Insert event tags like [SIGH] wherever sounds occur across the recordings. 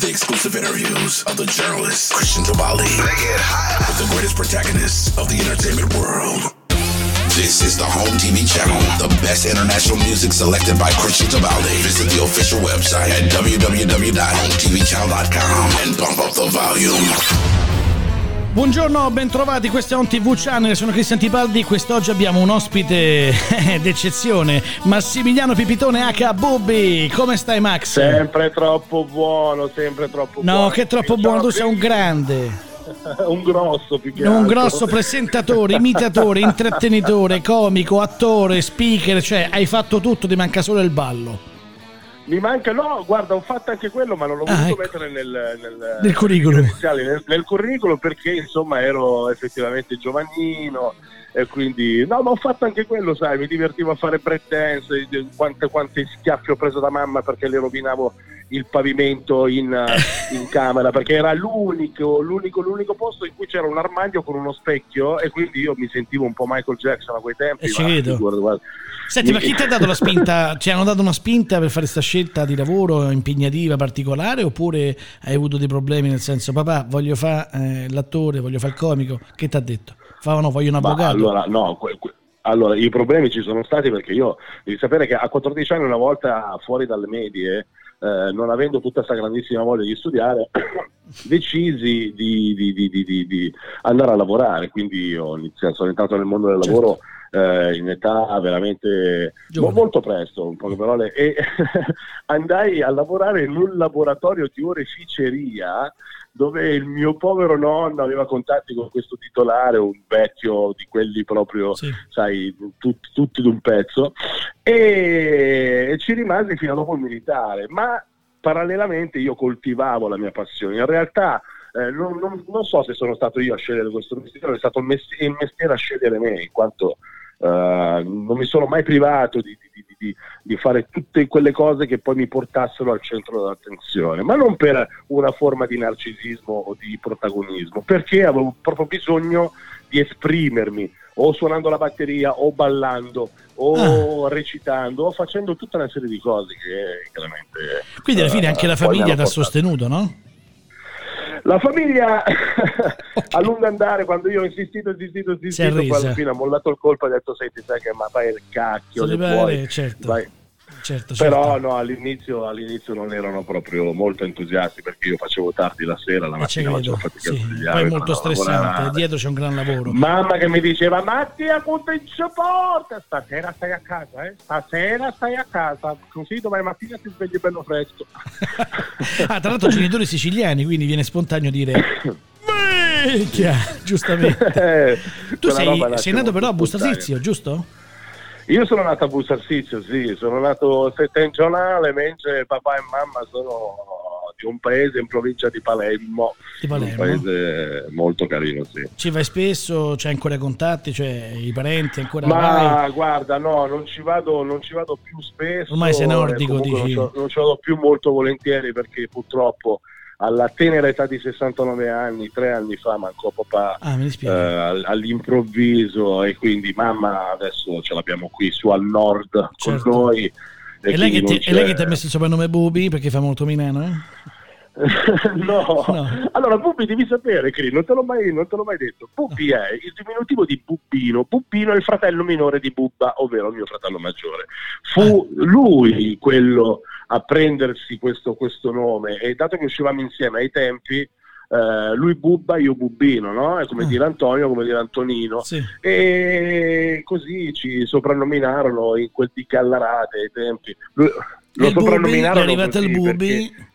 the exclusive interviews of the journalist Christian Tabali with the greatest protagonists of the entertainment world. This is the Home TV channel, the best international music selected by Christian Tabali. Visit the official website at www.hometvchannel.com and bump up the volume. Buongiorno, bentrovati, questo è On TV Channel, sono Cristian Tipaldi, quest'oggi abbiamo un ospite [LAUGHS] d'eccezione, Massimiliano Pipitone H. Bobby, come stai Max? Sempre troppo buono, sempre troppo no, buono. No, che troppo buono, tu sei un grande. [LAUGHS] un grosso più che Un altro. grosso presentatore, imitatore, [LAUGHS] intrattenitore, comico, attore, speaker, cioè hai fatto tutto, ti manca solo il ballo. Mi manca, no, guarda, ho fatto anche quello, ma non l'ho Ah, voluto ecco. mettere nel, nel, Nel curriculum. nel, nel curriculum perché insomma ero effettivamente giovanino e quindi no, ma ho fatto anche quello, sai, mi divertivo a fare breakdance, eh, quante, quante schiaffi ho preso da mamma perché le rovinavo il pavimento in, [LAUGHS] in camera perché era l'unico, l'unico, l'unico posto in cui c'era un armadio con uno specchio e quindi io mi sentivo un po' Michael Jackson a quei tempi. Eh, ci vedo. figurati, guarda. Senti, ma chi ti ha dato la spinta? [LAUGHS] Ti hanno dato una spinta per fare questa scelta di lavoro impegnativa particolare oppure hai avuto dei problemi nel senso papà voglio fare eh, l'attore, voglio fare il comico? Che ti ha detto? Fa o no, voglio un avvocato? allora, no, que- que- allora, i problemi ci sono stati perché io devi sapere che a 14 anni, una volta fuori dalle medie, eh, non avendo tutta questa grandissima voglia di studiare, [COUGHS] decisi di, di- di- di- andare a lavorare. Quindi ho iniziato, sono entrato nel mondo del lavoro eh, in età veramente mo- molto presto, in poche parole, e [LAUGHS] andai a lavorare in un laboratorio di oreficeria dove il mio povero nonno aveva contatti con questo titolare, un vecchio di quelli proprio, Sì. sai, tutti, tutti d'un pezzo, e, e ci rimasi fino a dopo il militare, ma parallelamente io coltivavo la mia passione. In realtà eh, non, non- non so se sono stato io a scegliere questo mestiere, è stato il mestiere, a scegliere me, in quanto non mi sono mai privato di, di- di- di- fare tutte quelle cose che poi mi portassero al centro dell'attenzione, ma non per una forma di narcisismo o di protagonismo, perché avevo proprio bisogno di esprimermi o suonando la batteria o ballando o recitando o facendo tutta una serie di cose che chiaramente Quindi alla fine eh, anche la famiglia ti ha sostenuto, no? La famiglia [LAUGHS] a lungo andare, quando io ho insistito, insistito, insistito, poi alla fine ha mollato il colpo e ha detto: Senti, sai che ma vai il cacchio, Se vuoi. certo. vai." Certo, Però certo. no, all'inizio, all'inizio non erano proprio molto entusiasti perché io facevo tardi la sera, la Eh, mattina facevo fatica Sì, a Poi è molto stressante, lavorare. dietro c'è un gran lavoro. Mamma che mi diceva Mattia conta in porta stasera stai a casa eh? stasera stai a casa così domani mattina ti svegli bello fresco [LAUGHS] ah, tra l'altro genitori siciliani, quindi viene spontaneo dire Minchia, giustamente. [LAUGHS] Eh, Tu quella sei, sei nato però a spontanea. Bustarsizio, giusto? Io sono nato a Bustarsizio, sì, sono nato settentrionale, mentre papà e mamma sono di un paese in provincia di Palermo, Di Palermo. un paese molto carino, sì. Ci vai spesso, c'hai ancora contatti, cioè i parenti ancora Ma vai? guarda, no, non ci vado, non ci vado più spesso. Ormai sei nordico, dici. Non ci, non ci vado più molto volentieri perché purtroppo alla tenera età di 69 anni, tre anni fa, mancò papà Ah, eh, all'improvviso e quindi mamma adesso ce l'abbiamo qui su al nord Certo. con noi. E lei, che quindi ti, non e lei che ti ha messo il soprannome Bubi perché fa molto Milano, eh? [LAUGHS] no. No. allora Bubbi devi sapere, Cri, non te l'ho mai, non te l'ho mai detto. Bubbi è il diminutivo di Bubbino. Bubbino è il fratello minore di Bubba, ovvero il mio fratello maggiore. Fu lui quello a prendersi questo, questo nome e dato che uscivamo insieme ai tempi, eh, lui Bubba, io Bubbino, no? È come Ah. dire Antonio, come dire Antonino. Sì. E così ci soprannominarono in quel di Gallarate ai tempi. Lui- Lo il Bubi, è soprannominarono arrivato il Bubi. perché-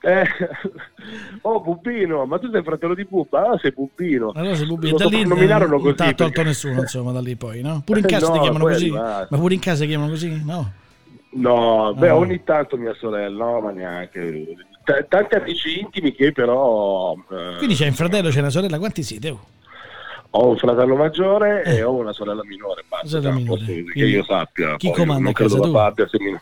eh, [LAUGHS] oh Bubbino, ma tu sei fratello di Bubba? Ah, sei Bubbino. Allora se Bubi Lo da lì soprannominarono non così. ti ha tolto nessuno, insomma, da lì poi, no? Pure [LAUGHS] in casa No, ti chiamano così? arrivato. Ma pure in casa ti chiamano così? No. No, beh, Ah. ogni tanto mia sorella, no, ma neanche. T- tanti amici intimi che però... eh, Quindi c'è un fratello, c'è una sorella, quanti siete? Oh? Ho un fratello maggiore Eh. e ho una sorella minore, basta, Sorella minore. posso- che io sappia. chi Poi comanda non credo tu? papà abbia semina-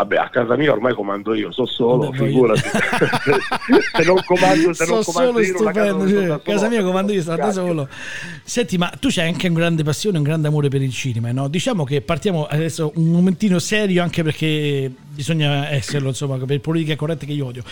Vabbè, a casa mia ormai comando io, so solo, figurati. [LAUGHS] se non comando, se so non comando io, stupendo, cioè, casa mia comando io, sto da solo. Senti, ma tu c'hai anche un grande passione, un grande amore per il cinema, no? Diciamo che partiamo adesso un momentino serio, anche perché bisogna esserlo, insomma, per politiche corrette che io odio.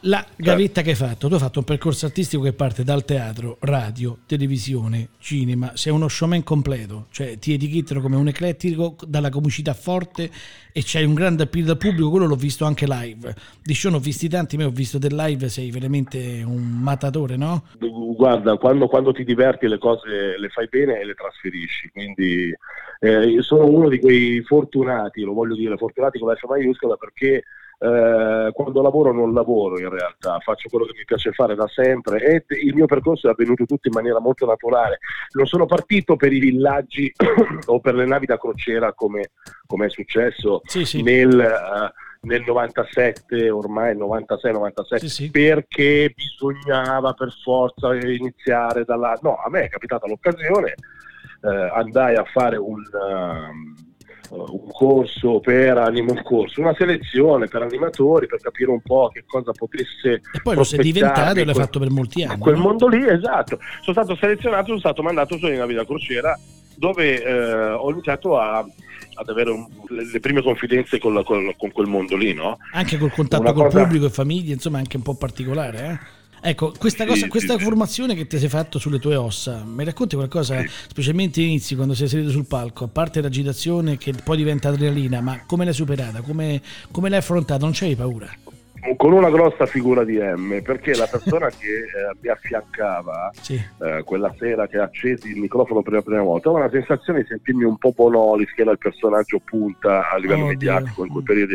La certo. gavetta che hai fatto, tu hai fatto un percorso artistico che parte dal teatro, radio, televisione, cinema, sei uno showman completo, cioè ti etichettano come un eclettico dalla comicità forte e c'hai un grande appeal dal pubblico, quello l'ho visto anche live. Di show ho visti tanti, ma ho visto del live, sei veramente un matatore, no? Guarda, quando, quando ti diverti le cose le fai bene e le trasferisci, quindi eh, sono uno di quei fortunati, lo voglio dire, fortunati con la maiuscola perché eh, quando lavoro non lavoro in realtà, faccio quello che mi piace fare da sempre e il mio percorso è avvenuto tutto in maniera molto naturale. Non sono partito per i villaggi [CLEARS THROAT] o per le navi da crociera come, come è successo sì, sì. nel... Uh, nel 97, ormai 96-97, sì, sì. perché bisognava per forza iniziare dalla... No, a me è capitata l'occasione, eh, andai a fare un... Uh, un corso per animo un corso, una selezione per animatori per capire un po' che cosa potesse e poi lo sei diventato e l'hai fatto per molti anni quel no? mondo lì esatto sono stato selezionato sono stato mandato sulla navi da crociera dove eh, ho iniziato a, ad avere un, le, le, prime confidenze con, la, con, con, quel mondo lì no? anche col contatto una col cosa... pubblico e famiglie insomma anche un po' particolare eh? Ecco, questa, cosa, sì, questa sì, formazione che ti sei fatto sulle tue ossa, mi racconti qualcosa, specialmente inizi quando sei salito sul palco, a parte l'agitazione che poi diventa adrenalina, ma come l'hai superata, come, come l'hai affrontata, non c'hai paura? Con una grossa figura di M perché la persona che eh, mi affiancava sì. eh, quella sera che ha acceso il microfono per la prima volta aveva una sensazione di sentirmi un po' Bonolis che era il personaggio punta a livello oh, mediatico Dio. in quel periodo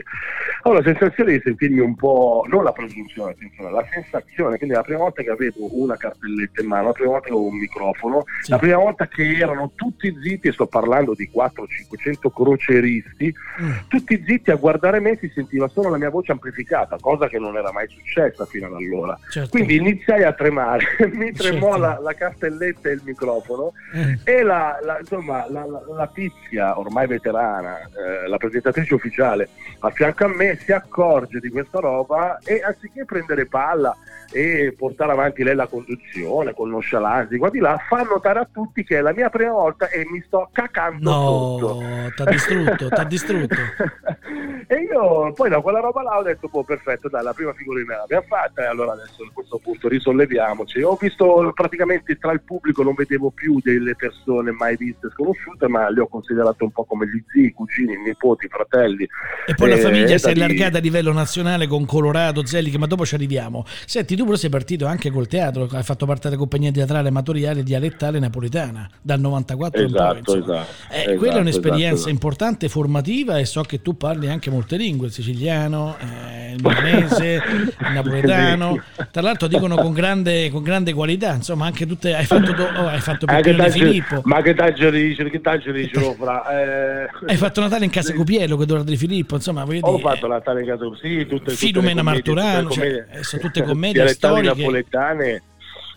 avevo la sensazione di sentirmi un po' non la presunzione attenzione la sensazione quindi la prima volta che avevo una cartelletta in mano la prima volta che avevo un microfono sì. la prima volta che erano tutti zitti e sto parlando di 400-500 croceristi mm. tutti zitti a guardare me si sentiva solo la mia voce amplificata cosa che non era mai successa fino ad allora. Certo. Quindi iniziai a tremare, [LAUGHS] mi tremò certo. la, la, cartelletta e il microfono eh. e la, la, insomma, la, tizia, ormai veterana, eh, la presentatrice ufficiale, a fianco a me si accorge di questa roba e anziché prendere palla e portare avanti lei la conduzione con nonchalance qua di là fa notare a tutti che è la mia prima volta e mi sto cacando no, t'ha distrutto t'ha distrutto [LAUGHS] e io poi da quella roba là ho detto boh perfetto dai la prima figurina l'abbiamo fatta e allora adesso a questo punto risolleviamoci. Ho visto praticamente tra il pubblico non vedevo più delle persone mai viste sconosciute ma le ho considerate un po' come gli zii, cugini, nipoti, fratelli. E poi e, la famiglia si è allargata a livello nazionale con Colorado, Zelli ma dopo ci arriviamo. Senti tu tu però sei partito anche col teatro, hai fatto parte della compagnia teatrale amatoriale dialettale napoletana dal 94 esatto, in poi. Esatto, eh, esatto, quella è un'esperienza esatto, importante, formativa e so che tu parli anche molte lingue, il siciliano, eh, il milanese, il [LAUGHS] napoletano. Tra l'altro dicono con grande, con grande qualità, insomma anche tutte hai fatto, oh, hai fatto eh, Peppino Filippo. Ma che taggio dice, che taggio dice fra, eh... Hai fatto Natale in casa sì. Copiello che Edoardo Di Filippo, insomma, voglio Ho fatto Natale in casa Copiello, sì, tutte, Filomena Marturano, cioè, sono tutte commedie storiche napoletane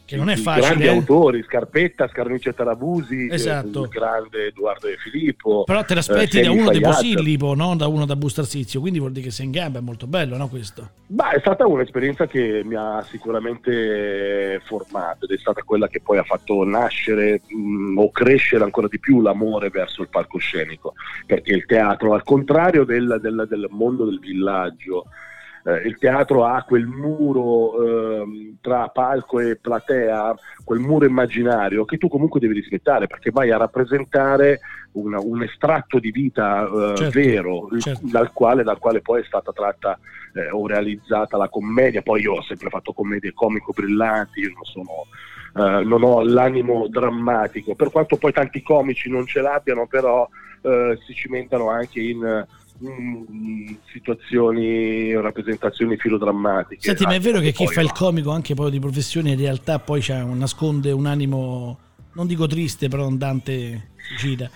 che non è facile. Grandi eh? autori, Scarpetta, Scarnice Tarabusi, esatto. il grande Edoardo De Filippo. Però te l'aspetti eh, da uno di Posillipo, non da uno da Bustarsizio, quindi vuol dire che sei in gamba, è molto bello, no questo? Beh, è stata un'esperienza che mi ha sicuramente formato ed è stata quella che poi ha fatto nascere mh, mm, o crescere ancora di più l'amore verso il palcoscenico, perché il teatro, al contrario del, del, del mondo del villaggio, eh, il teatro ha quel muro eh, tra palco e platea, quel muro immaginario che tu comunque devi rispettare perché vai a rappresentare una, un estratto di vita eh, certo, vero certo. Dal, quale, dal, quale, poi è stata tratta eh, o realizzata la commedia. Poi io ho sempre fatto commedie comico brillanti, io non sono... Uh, non ho l'animo drammatico, per quanto poi tanti comici non ce l'abbiano, però uh, si cimentano anche in Mm, situazioni o rappresentazioni filodrammatiche. Senti, ma è vero che chi fa il comico anche poi di professione in realtà poi un, nasconde un animo, non dico triste, però andante suicida?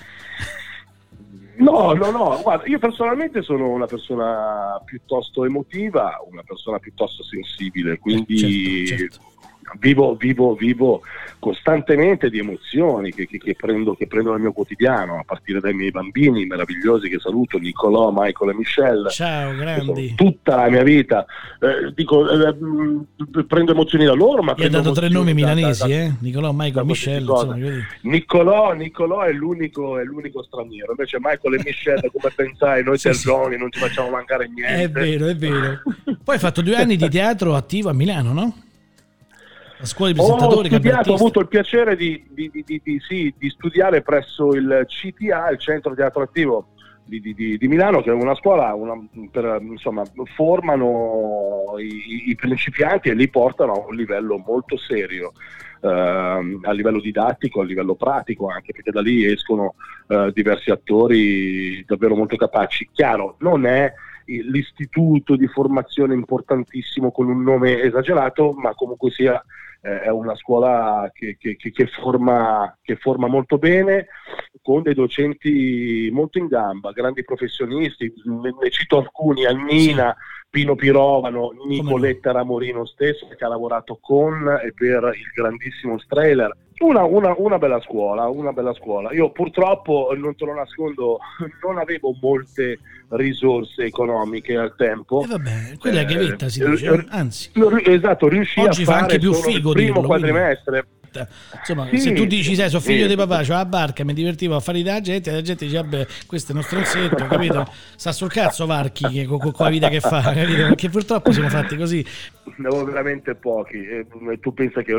No, no, no, guarda, io personalmente sono una persona piuttosto emotiva, una persona piuttosto sensibile, quindi... Certo, certo vivo, vivo, vivo costantemente di emozioni che, che, che, prendo, che, prendo, nel mio quotidiano, a partire dai miei bambini meravigliosi che saluto, Nicolò, Michael e Michelle. Ciao, grandi. Tutta la mia vita. Eh, dico, eh, prendo emozioni da loro, ma... Gli ha dato tre nomi milanesi, da, da, eh? Nicolò, Michael, Michelle. Insomma, Nicolò, Nicolò è, l'unico, è l'unico straniero, invece Michael e Michelle, come pensai, noi sì, tergioni sì. non ci facciamo mancare niente. È vero, è vero. [LAUGHS] Poi hai fatto due anni di teatro attivo a Milano, no? La scuola di presentatori. Ho studiato, ho avuto il piacere di, di, di, sì, di, studiare presso il CTA, il Centro Teatro Attivo di, Milano, che è una scuola, una, per, insomma, formano i, i, principianti e li portano a un livello molto serio. Uh, a livello didattico, a livello pratico anche perché da lì escono uh, diversi attori davvero molto capaci. Chiaro, non è l'istituto di formazione importantissimo con un nome esagerato, ma comunque sia eh, è una scuola che, che, che, forma, che, forma, molto bene, con dei docenti molto in gamba, grandi professionisti, ne, ne cito alcuni, Annina, Pino Pirovano, Nicoletta Ramorino stesso, che ha lavorato con e per il grandissimo Strehler. Una, una, una, bella scuola, una bella scuola. Io purtroppo, non te lo nascondo, [LAUGHS] non avevo molte risorse economiche al tempo. E eh vabbè, quella eh, gavetta si dice, eh, anzi. Esatto, riuscì a fare anche più figo il primo dirlo, quadrimestre. Quindi diretta. Insomma, sì, se tu dici, sai, sono figlio sì. di papà, c'ho la barca, mi divertivo a fare da gente, la gente dice, vabbè, questo è uno stronzetto, capito? Sta sul cazzo Varchi che, con, con, la vita che fa, capito? Perché purtroppo siamo fatti così. Ne avevo veramente pochi e, e tu pensa che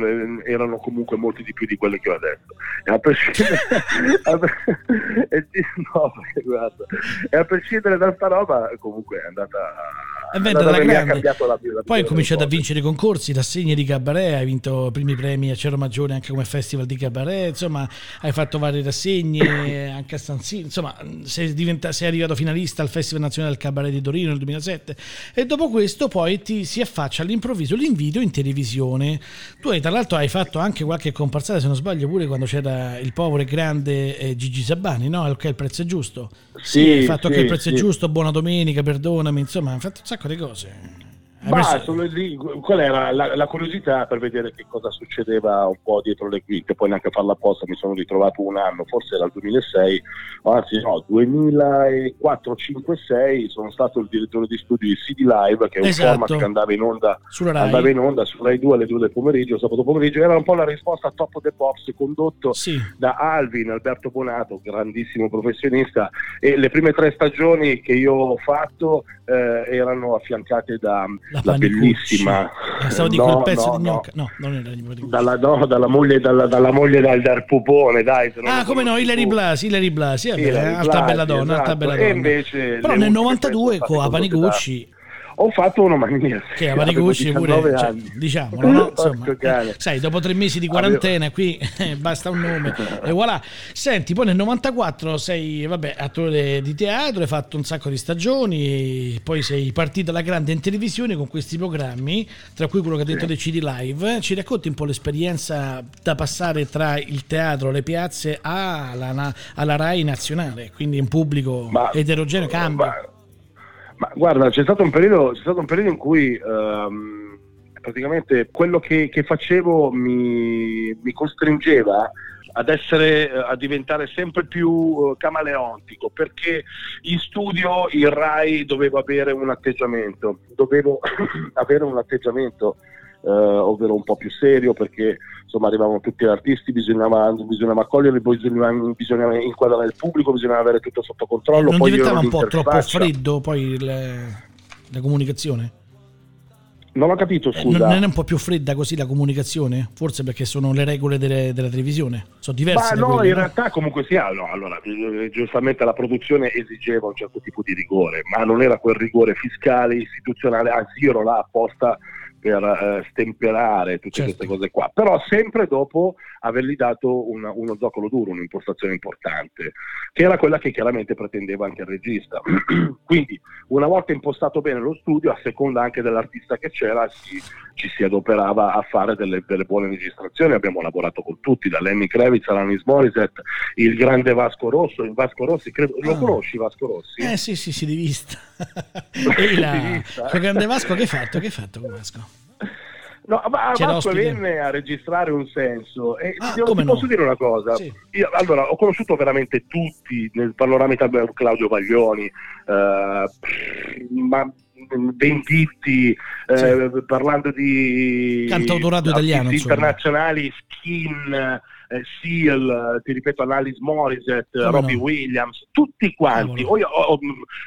erano comunque molti di più di quelli che ho adesso. E a prescindere, [LAUGHS] e, no, [LAUGHS] guarda, e a prescindere da sta roba comunque è andata è andata grande. La, la Poi hai cominciato a vincere concorsi, rassegne di cabaret, hai vinto primi premi a Cerro Maggiore anche come festival di cabaret, insomma hai fatto varie rassegne [COUGHS] anche a San Siro, insomma sei, diventa, sei, arrivato finalista al Festival Nazionale del Cabaret di Torino nel 2007 e dopo questo poi ti si affaccia all'improvviso l'invito in televisione. Tu hai, tra l'altro hai fatto anche qualche comparsata, se non sbaglio pure quando c'era il povero e grande eh, Gigi Sabani, no? Ok, il prezzo è giusto. Sì, sì hai fatto sì, che il prezzo sì. è giusto, buona domenica, perdonami, insomma hai fatto un sacco di cose. Ma solo lì, qual era la, la, curiosità per vedere che cosa succedeva un po' dietro le quinte, poi neanche a farla apposta mi sono ritrovato un anno, forse era il 2006, anzi no, 2004, 5, 6 sono stato il direttore di studio di CD Live, che è un esatto. format che andava in onda andava in onda su Rai 2 alle 2 del pomeriggio, sabato pomeriggio, era un po' la risposta a Top of the Pops condotto sì. da Alvin, Alberto Bonato, grandissimo professionista, e le prime tre stagioni che io ho fatto eh, erano affiancate da la, la bellissima stavo di quel pezzo no, di gnocca. no, non era dalla, no, dalla moglie dalla, dalla moglie dal, dal pupone dai ah come no Hilary Blasi Hilary Blasi eh, alta bella donna esatto. alta bella donna. invece però nel 92 con Apanicucci ho fatto una mania. Che a Maricucci pure, cioè, diciamolo, no? Insomma, eh, sai, dopo tre mesi di quarantena qui [LAUGHS] eh, basta un nome e voilà. Senti, poi nel 94 sei, vabbè, attore di teatro, hai fatto un sacco di stagioni, poi sei partito alla grande in televisione con questi programmi, tra cui quello che ha detto Decidi Live. Ci racconti un po' l'esperienza da passare tra il teatro, le piazze alla, alla RAI nazionale, quindi un pubblico ma, eterogeneo cambia. Ma, ma guarda, c'è stato un periodo, stato un periodo in cui um, praticamente quello che, che facevo mi, mi, costringeva ad essere, a diventare sempre più uh, camaleontico, perché in studio il RAI doveva avere un atteggiamento, dovevo [COUGHS] avere un atteggiamento eh, ovvero un po' più serio perché insomma arrivavano tutti gli artisti, bisognava, bisognava accoglierli, bisognava, bisognava, inquadrare il pubblico, bisognava avere tutto sotto controllo. Non poi diventava un po' troppo freddo poi le, la comunicazione? Non ho capito, eh, scusa. non è un po' più fredda così la comunicazione? Forse perché sono le regole delle, della televisione? Sono diverse? Ma no, quelle, in no? realtà comunque sia, no, allora, eh, giustamente la produzione esigeva un certo tipo di rigore, ma non era quel rigore fiscale, istituzionale, anzi io ero là apposta per eh, stemperare tutte certo. queste cose qua, però sempre dopo avergli dato una, uno zoccolo duro, un'impostazione importante, che era quella che chiaramente pretendeva anche il regista. [CLEARS THROAT] Quindi una volta impostato bene lo studio, a seconda anche dell'artista che c'era, si, ci si adoperava a fare delle, delle, buone registrazioni, abbiamo lavorato con tutti, da Lenny Kravitz all'Anis Morissette, il grande Vasco Rosso, il Vasco Rossi, credo, lo ah. conosci Vasco Rossi? Eh sì sì, sì, di vista. e la, il grande Vasco che hai fatto? Che hai fatto con Vasco? No, ma Vasco venne a registrare un senso e ah, ti, ti posso dire una cosa. Sì. Io, allora, ho conosciuto veramente tutti nel panorama italiano Claudio Baglioni, eh, ma Venditti, sì. eh, parlando di cantautorato italiano internazionali, Skin, eh, Seal, ti ripeto, Alice Morissette, Come Robbie no? Williams, tutti quanti. Oh, oh,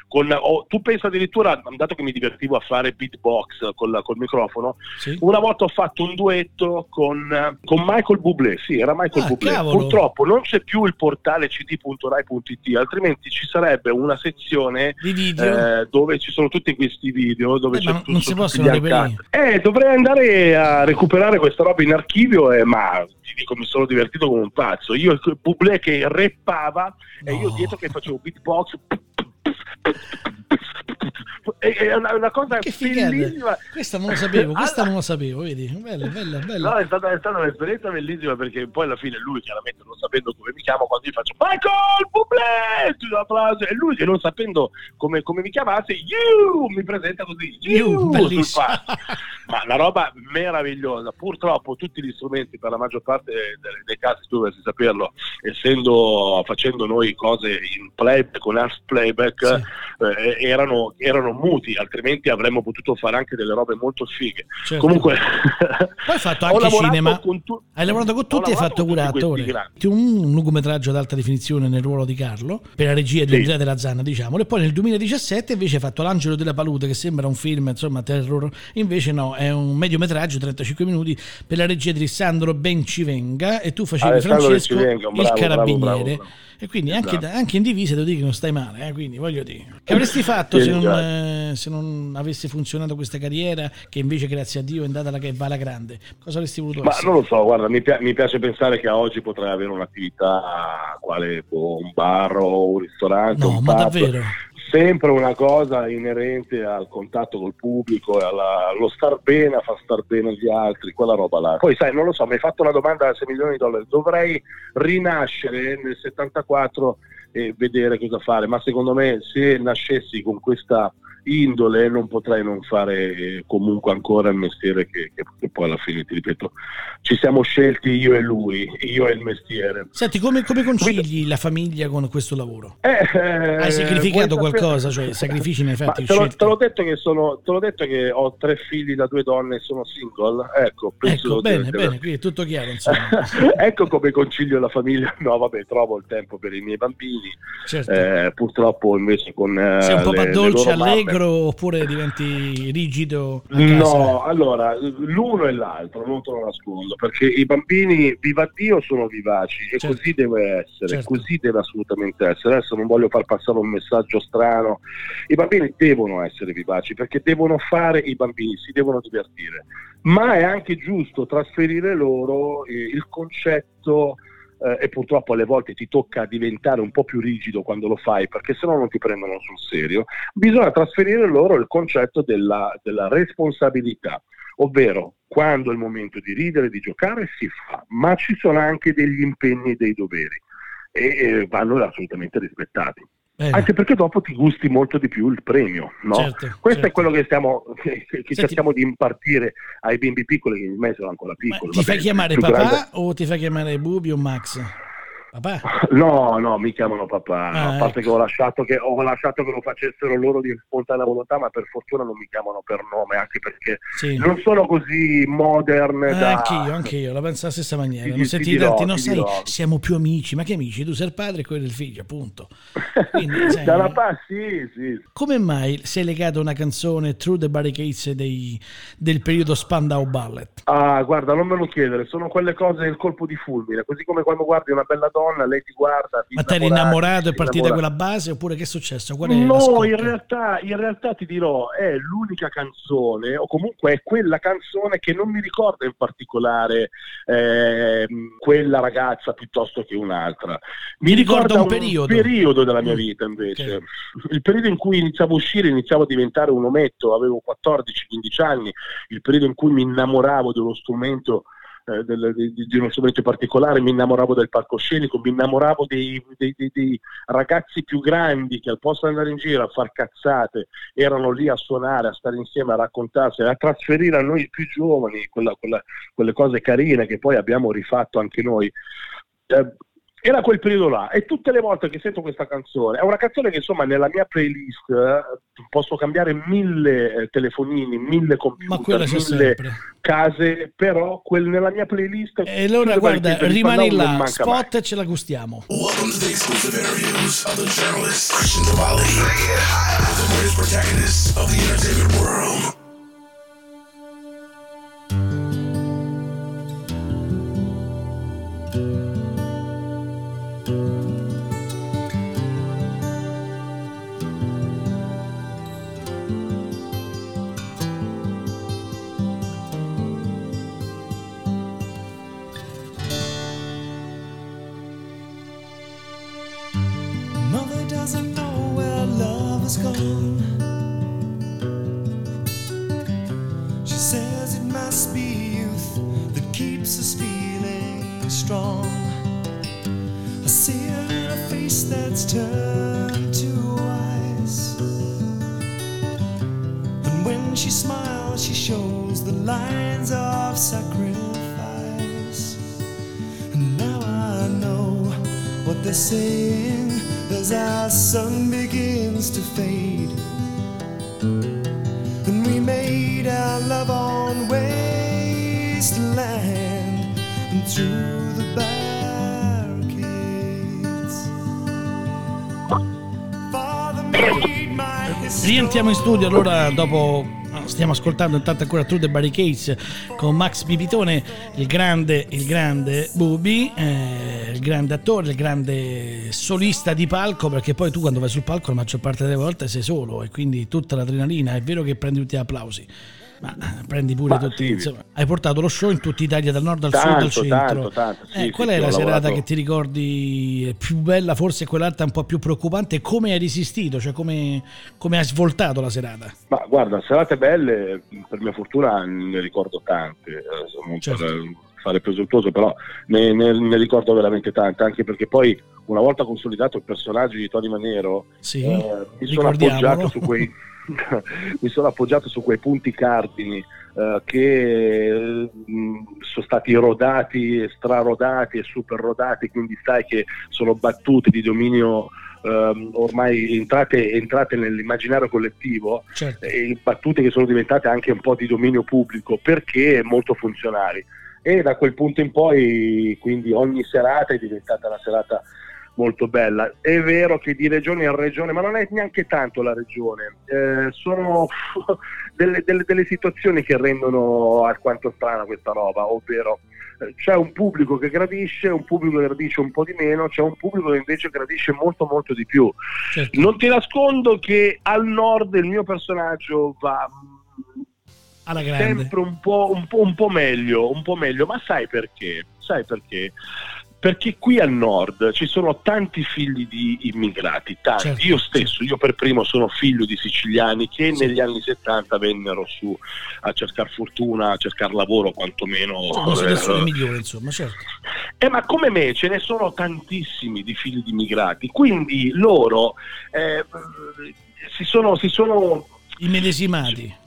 con, oh, tu pensi addirittura, dato che mi divertivo a fare beatbox col, col microfono, sì. una volta ho fatto un duetto con, con Michael Bublé, sì, era Michael ah, Bublé. Cavolo. Purtroppo non c'è più il portale cd.rai.it, altrimenti ci sarebbe una sezione eh, dove ci sono tutti questi video, dove eh, c'è non si possono reperire. Eh, dovrei andare a recuperare questa roba in archivio, eh, ma ti dico, mi sono divertito come un pazzo. Io il Bublé che reppava no. e io dietro che facevo beatbox è una, una cosa che bellissima. Questa non lo sapevo, questa allora... non lo sapevo, vedi? Bella, bella, bella. No, è stata, è stata, un'esperienza bellissima perché poi alla fine lui, chiaramente non sapendo come mi chiamo, quando io faccio Michael Bublé, e lui che non sapendo come, come mi chiamasse, you, mi presenta così, you, you [LAUGHS] Ma una roba meravigliosa. Purtroppo tutti gli strumenti, per la maggior parte dei, dei casi, tu dovresti saperlo, essendo facendo noi cose in playback, con half playback, sì. eh, erano, erano muti, altrimenti avremmo potuto fare anche delle robe molto fighe. Certo. Comunque, poi hai fatto [LAUGHS] anche cinema. Tu- hai lavorato con tutti e hai fatto pure attore. Un, un lungometraggio ad alta definizione nel ruolo di Carlo, per la regia di sì. Andrea della Zanna, diciamo. E poi nel 2017 invece hai fatto L'Angelo della Palude, che sembra un film, insomma, terror. Invece no, è un mediometraggio, 35 minuti, per la regia di Alessandro Bencivenga. E tu facevi Alessandro Francesco, bravo, il carabiniere. Bravo, bravo, e quindi anche, esatto. anche, in divisa devo dire che non stai male, eh? quindi voglio dire. Che [LAUGHS] avresti fatto se non, eh, se non, avesse funzionato questa carriera, che invece grazie a Dio è andata alla che va alla grande? Cosa avresti voluto Ma essere? non lo so, guarda, mi, pi- mi, piace pensare che a oggi potrei avere un'attività quale un bar o un ristorante. No, un ma davvero? Sempre una cosa inerente al contatto col pubblico, alla, allo star bene, a far star bene gli altri, quella roba là. Poi sai, non lo so, mi hai fatto una domanda da 6 milioni di dollari, dovrei rinascere nel 74 e vedere cosa fare, ma secondo me se nascessi con questa indole non potrei non fare comunque ancora il mestiere che, che, che, poi alla fine, ti ripeto, ci siamo scelti io e lui, io e il mestiere. Senti, come, come concili Quindi, la famiglia con questo lavoro? Eh, eh Hai sacrificato qualcosa, cioè sacrifici in effetti? Te, lo, te, l'ho detto che sono, te l'ho detto che ho tre figli da due donne e sono single, ecco, ecco bene, bene, qui è tutto chiaro. [LAUGHS] ecco come concilio la famiglia, no vabbè, trovo il tempo per i miei bambini, certo. eh, purtroppo invece con... Eh, Sei un po' le, dolce, allegro allegro oppure diventi rigido? No, allora l'uno e l'altro, non te lo nascondo, perché i bambini, viva Dio, sono vivaci e certo. così deve essere, certo. così deve assolutamente essere. Adesso non voglio far passare un messaggio strano, i bambini devono essere vivaci perché devono fare i bambini, si devono divertire, ma è anche giusto trasferire loro eh, il concetto eh, e purtroppo alle volte ti tocca diventare un po' più rigido quando lo fai perché se no non ti prendono sul serio, bisogna trasferire loro il concetto della, della responsabilità, ovvero quando è il momento di ridere, di giocare si fa, ma ci sono anche degli impegni e dei doveri e eh, vanno assolutamente rispettati. Bene. Anche perché dopo ti gusti molto di più il premio, no? Certo, Questo certo. è quello che, stiamo, che, che cerchiamo di impartire ai bimbi piccoli, che in me sono ancora piccoli. Ma ti fai chiamare papà grande... o ti fai chiamare Bubi o Max? Papà? No, no, mi chiamano papà. Ah, a parte ecco. che, ho lasciato che ho lasciato che lo facessero loro di spontanea volontà, ma per fortuna non mi chiamano per nome, anche perché sì. non sono così modern. Eh, da... Anch'io, anch'io, la penso alla stessa maniera. Ti, non senti dirò, tanti, no, sai, dirò. siamo più amici. Ma che amici? Tu sei il padre e quello del figlio, appunto. Quindi, [LAUGHS] sai, Dalla parte, sì, sì. Come mai sei legato a una canzone Through the Barricades dei, del periodo Spandau Ballet? Ah, guarda, non me lo chiedere, sono quelle cose il colpo di fulmine, così come quando guardi una bella donna donna, lei ti guarda. Ma te eri innamorato e partita quella base oppure che è successo? Qual è no, in realtà, in realtà, ti dirò, è l'unica canzone, o comunque è quella canzone che non mi ricorda in particolare eh, quella ragazza piuttosto che un'altra. Mi, mi ricorda, un, periodo. periodo. della mia mm. vita invece. Okay. Il periodo in cui iniziavo a uscire, iniziavo a diventare un ometto, avevo 14-15 anni, il periodo in cui mi innamoravo dello strumento eh, del, di, di, uno strumento particolare, mi innamoravo del palcoscenico, mi innamoravo dei, dei, dei, dei, ragazzi più grandi che al posto di andare in giro a far cazzate erano lì a suonare, a stare insieme, a raccontarsi, a trasferire a noi più giovani quella, quella, quelle cose carine che poi abbiamo rifatto anche noi. Eh, era quel periodo là e tutte le volte che sento questa canzone, è una canzone che insomma nella mia playlist eh, posso cambiare mille eh, telefonini, mille computer, mille case, però quel, nella mia playlist... E allora guarda, rimani là, spot mai. e ce la gustiamo. Welcome to the exclusive interviews of the journalist Christian Tavalli, the greatest protagonist of the entertainment world. Rientriamo in studio allora dopo stiamo ascoltando intanto ancora True the Barricades con Max Pipitone, il grande, il grande Bubi, eh, il grande attore, il grande solista di palco, perché poi tu quando vai sul palco la maggior parte delle volte sei solo e quindi tutta l'adrenalina, è vero che prendi tutti gli applausi ma prendi pure Ma tutti, sì. insomma, hai portato lo show in tutta Italia, dal nord al tanto, sud al centro. Tanto, tanto, sì, eh, qual sì, è la serata lavorato... che ti ricordi più bella, forse quell'altra un po' più preoccupante? Come hai resistito? Cioè come, come hai svoltato la serata? Ma guarda, serate belle, per mia fortuna ne ricordo tante. Eh, certo. fare presuntuoso, però ne, ne, ne, ricordo veramente tante, anche perché poi una volta consolidato il personaggio di Tony Manero, sì, eh, mi sono appoggiato su quei [LAUGHS] [LAUGHS] mi sono appoggiato su quei punti cardini eh, che mh, mm, sono stati rodati, strarodati e super rodati, quindi sai che sono battute di dominio eh, ormai entrate, entrate, nell'immaginario collettivo certo. e battute che sono diventate anche un po' di dominio pubblico perché molto funzionali. E da quel punto in poi, quindi ogni serata è diventata una serata molto bella. È vero che di regione a regione, ma non è neanche tanto la regione, eh, sono [LAUGHS] delle, delle, delle, situazioni che rendono alquanto strana questa roba, ovvero eh, c'è un pubblico che gradisce, un pubblico che gradisce un po' di meno, c'è un pubblico che invece gradisce molto molto di più. Certo. Non ti nascondo che al nord il mio personaggio va sempre un po', un, po', un po' meglio, un po' meglio, ma sai perché? Sai perché? Perché qui al nord ci sono tanti figli di immigrati, tanti. Certo, io stesso, io per primo sono figlio di siciliani che sì. negli anni 70 vennero su a cercare fortuna, a cercare lavoro quantomeno. Oh, eh, sono migliori, insomma, certo. Eh, ma come me ce ne sono tantissimi di figli di immigrati, quindi loro eh, si sono... Si sono immedesimati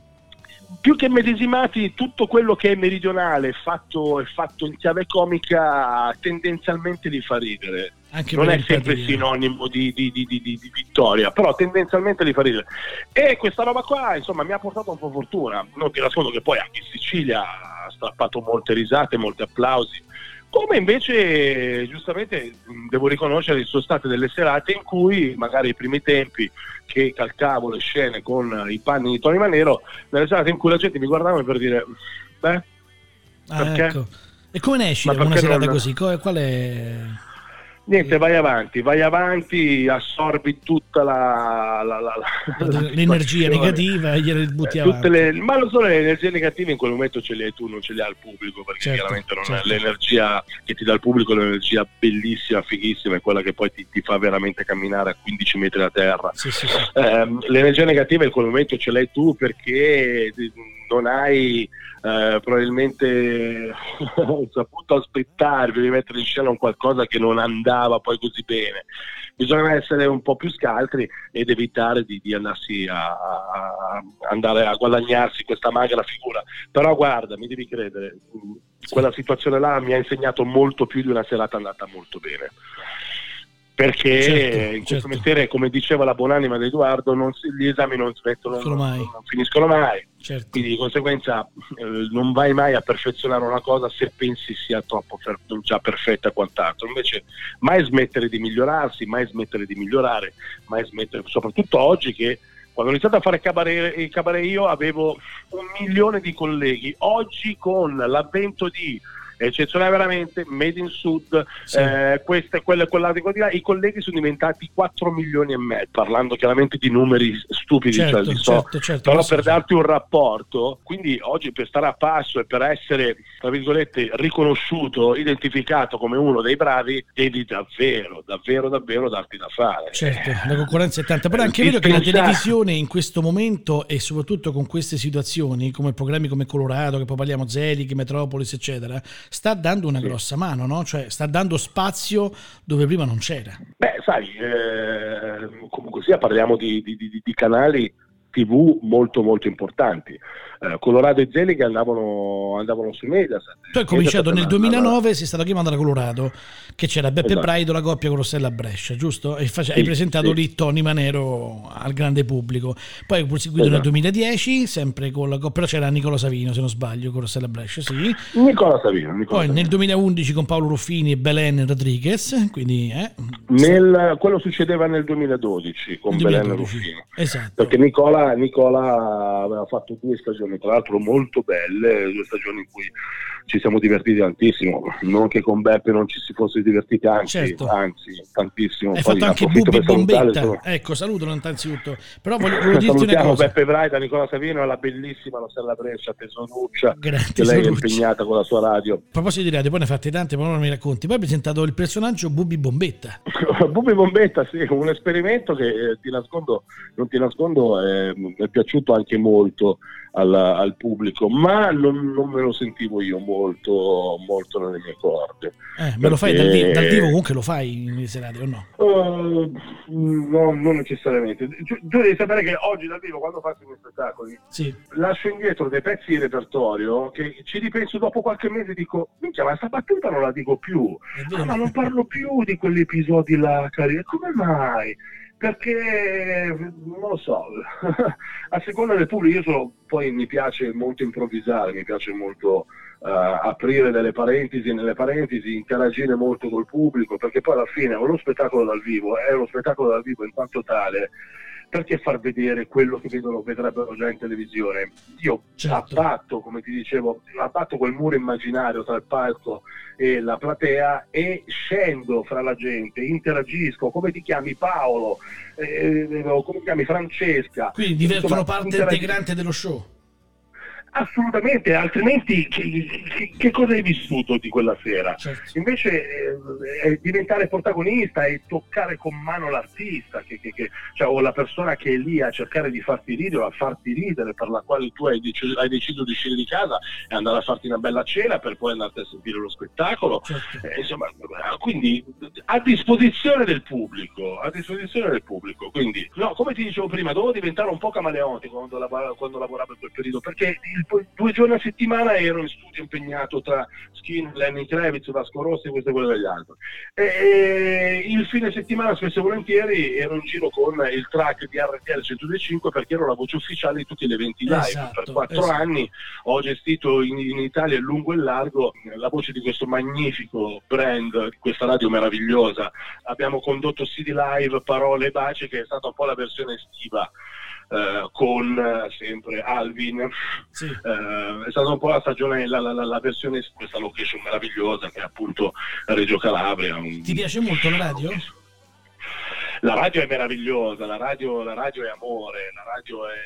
più che medesimati, tutto quello che è meridionale fatto, è fatto in chiave comica tendenzialmente li fa ridere. Anche non è sempre sinonimo di, di, di, di, vittoria, però tendenzialmente li fa ridere. E questa roba qua, insomma, mi ha portato un po' fortuna. Non ti nascondo che poi anche in Sicilia ha strappato molte risate, molti applausi. Come invece, giustamente, devo riconoscere, sono state delle serate in cui, magari ai primi tempi, che calcavo le scene con i panni di Tony Manero, nelle serate in cui la gente mi guardava per dire, beh, ah, perché? Ecco. E come ne esci una serata non... così? Qual è... Niente, vai avanti, vai avanti, assorbi tutta la, la, la, l'energia negativa e gliele butti avanti. Le, ma non solo le energie negative in quel momento ce le hai tu, non ce le ha il pubblico, perché certo, chiaramente non certo. è l'energia che ti dà il pubblico, l'energia bellissima, fighissima, è quella che poi ti, ti fa veramente camminare a 15 metri da terra. Sì, sì, sì. Eh, l'energia negativa in quel momento ce l'hai tu perché non hai eh, probabilmente [LAUGHS] saputo aspettare prima di mettere in scena un qualcosa che non andava poi così bene. Bisogna essere un po' più scaltri ed evitare di, di andarsi a, a, andare a guadagnarsi questa magra figura. Però guarda, mi devi credere, quella situazione là mi ha insegnato molto più di una serata andata molto bene perché certo, in questo certo. mestiere, come diceva la buonanima di Edoardo, gli esami non smettono, non, non, finiscono mai. Certo. Quindi di conseguenza eh, non vai mai a perfezionare una cosa se pensi sia troppo per, già perfetta quant'altro. Invece mai smettere di migliorarsi, mai smettere di migliorare, mai smettere, soprattutto oggi che quando ho iniziato a fare cabaret, il cabaret io avevo un milione di colleghi, oggi con l'avvento di eccezionale veramente, Made in Sud, sì. eh, queste, quelle, quell'altro, di là, i colleghi sono diventati 4 milioni e mezzo, parlando chiaramente di numeri stupidi, certo, cioè, so, certo, certo, però per darti un rapporto, quindi oggi per stare a passo e per essere, tra virgolette, riconosciuto, identificato come uno dei bravi, devi davvero, davvero, davvero darti da fare. Certo, la concorrenza è tanta, però è anche vero che la televisione in questo momento e soprattutto con queste situazioni, come programmi come Colorado, che poi parliamo Zelig, Metropolis, eccetera, sta dando una sì. grossa mano, no? cioè sta dando spazio dove prima non c'era. Beh, sai, eh, comunque sia parliamo di, di, di, di canali TV molto molto importanti eh, Colorado e Zelig andavano, andavano su Mediaset. Tu hai cominciato nel 2009, sei stato chiamato da Colorado, che c'era Beppe esatto. Braido, la coppia con Rossella Brescia, giusto? E face- sì, hai presentato sì. lì Tony Manero al grande pubblico. Poi proseguito esatto. nel 2010, sempre con la coppia, però c'era Nicola Savino, se non sbaglio, con Rossella Brescia, sì. Nicola Savino. Nicola Poi Savino. nel 2011 con Paolo Ruffini e Belen Rodriguez, quindi... Eh, nel, quello succedeva nel 2012 con 2012. Belen Ruffini. Esatto. Perché Nicola, Nicola aveva fatto due stagioni stagioni tra l'altro molto belle, due stagioni in cui ci siamo divertiti tantissimo, non che con Beppe non ci si fosse divertiti, anzi, certo. anzi tantissimo. Hai Poi fatto anche Bubi Bombetta, sono... ecco salutalo innanzitutto, però voglio, voglio dirti una cosa. Beppe Braida, Nicola Savino e la bellissima Rossella Brescia, Tesoruccia, [LAUGHS] Grazie, che lei è impegnata con la sua radio. A proposito di radio, poi ne hai fatte tante, ma non mi racconti, poi hai presentato il personaggio Bubi Bombetta. [LAUGHS] Bubi Bombetta, sì, un esperimento che eh, ti nascondo, non ti nascondo, eh, mi è piaciuto anche molto al, al pubblico, ma non, non, me lo sentivo io molto, molto nelle mie corde. Eh, me lo fai dal, di- dal, vivo comunque lo fai in serate o no? Uh, no, non necessariamente. Tu, tu, devi sapere che oggi dal vivo quando faccio i miei spettacoli sì. lascio indietro dei pezzi di repertorio che ci ripenso dopo qualche mese e dico minchia ma sta battuta non la dico più, ah, ma non parlo più di quegli episodi là, cari. come mai? Perché non lo so, [LAUGHS] a seconda del pubblico io sono, poi mi piace molto improvvisare, mi piace molto uh, aprire delle parentesi nelle parentesi, interagire molto col pubblico, perché poi alla fine lo spettacolo dal vivo è uno spettacolo dal vivo in quanto tale perché far vedere quello che vedono, vedrebbero già in televisione? Io certo. abbatto, come ti dicevo, abbatto quel muro immaginario tra il palco e la platea e scendo fra la gente, interagisco, come ti chiami Paolo, eh, eh come ti chiami Francesca. Quindi diventano parte integrante dello show. Assolutamente, altrimenti che, che, che, cosa hai vissuto di quella sera? Certo. Invece eh, diventare protagonista e toccare con mano l'artista, che, cioè, o la persona che è lì a cercare di farti ridere o a farti ridere, per la quale tu hai deciso, hai deciso di uscire di casa e andare a farti una bella cena per poi andare a sentire lo spettacolo. Certo. Eh, insomma, quindi a disposizione del pubblico, a disposizione del pubblico. Quindi, no, come ti dicevo prima, dovevo diventare un po' camaleontico quando, lavoravo, quando lavoravo in quel periodo, perché due giorni a settimana ero in studio impegnato tra Skin, Lenny Kravitz, Vasco Rossi, questo e quello degli altri. E il fine settimana, spesso e volentieri, ero in giro con il track di RTL 125 perché ero la voce ufficiale di tutti gli eventi live. Esatto, per quattro esatto. anni ho gestito in, in Italia lungo e largo la voce di questo magnifico brand, di questa radio meravigliosa. Abbiamo condotto CD Live, Parole e Baci, che è stata un po' la versione estiva eh, con eh, sempre Alvin. Sì. Eh, è stata un po' la stagione, la, la, la versione, questa location meravigliosa che è appunto Reggio Calabria. Un... Ti piace molto la radio? La radio è meravigliosa, la radio, la radio è amore, la radio è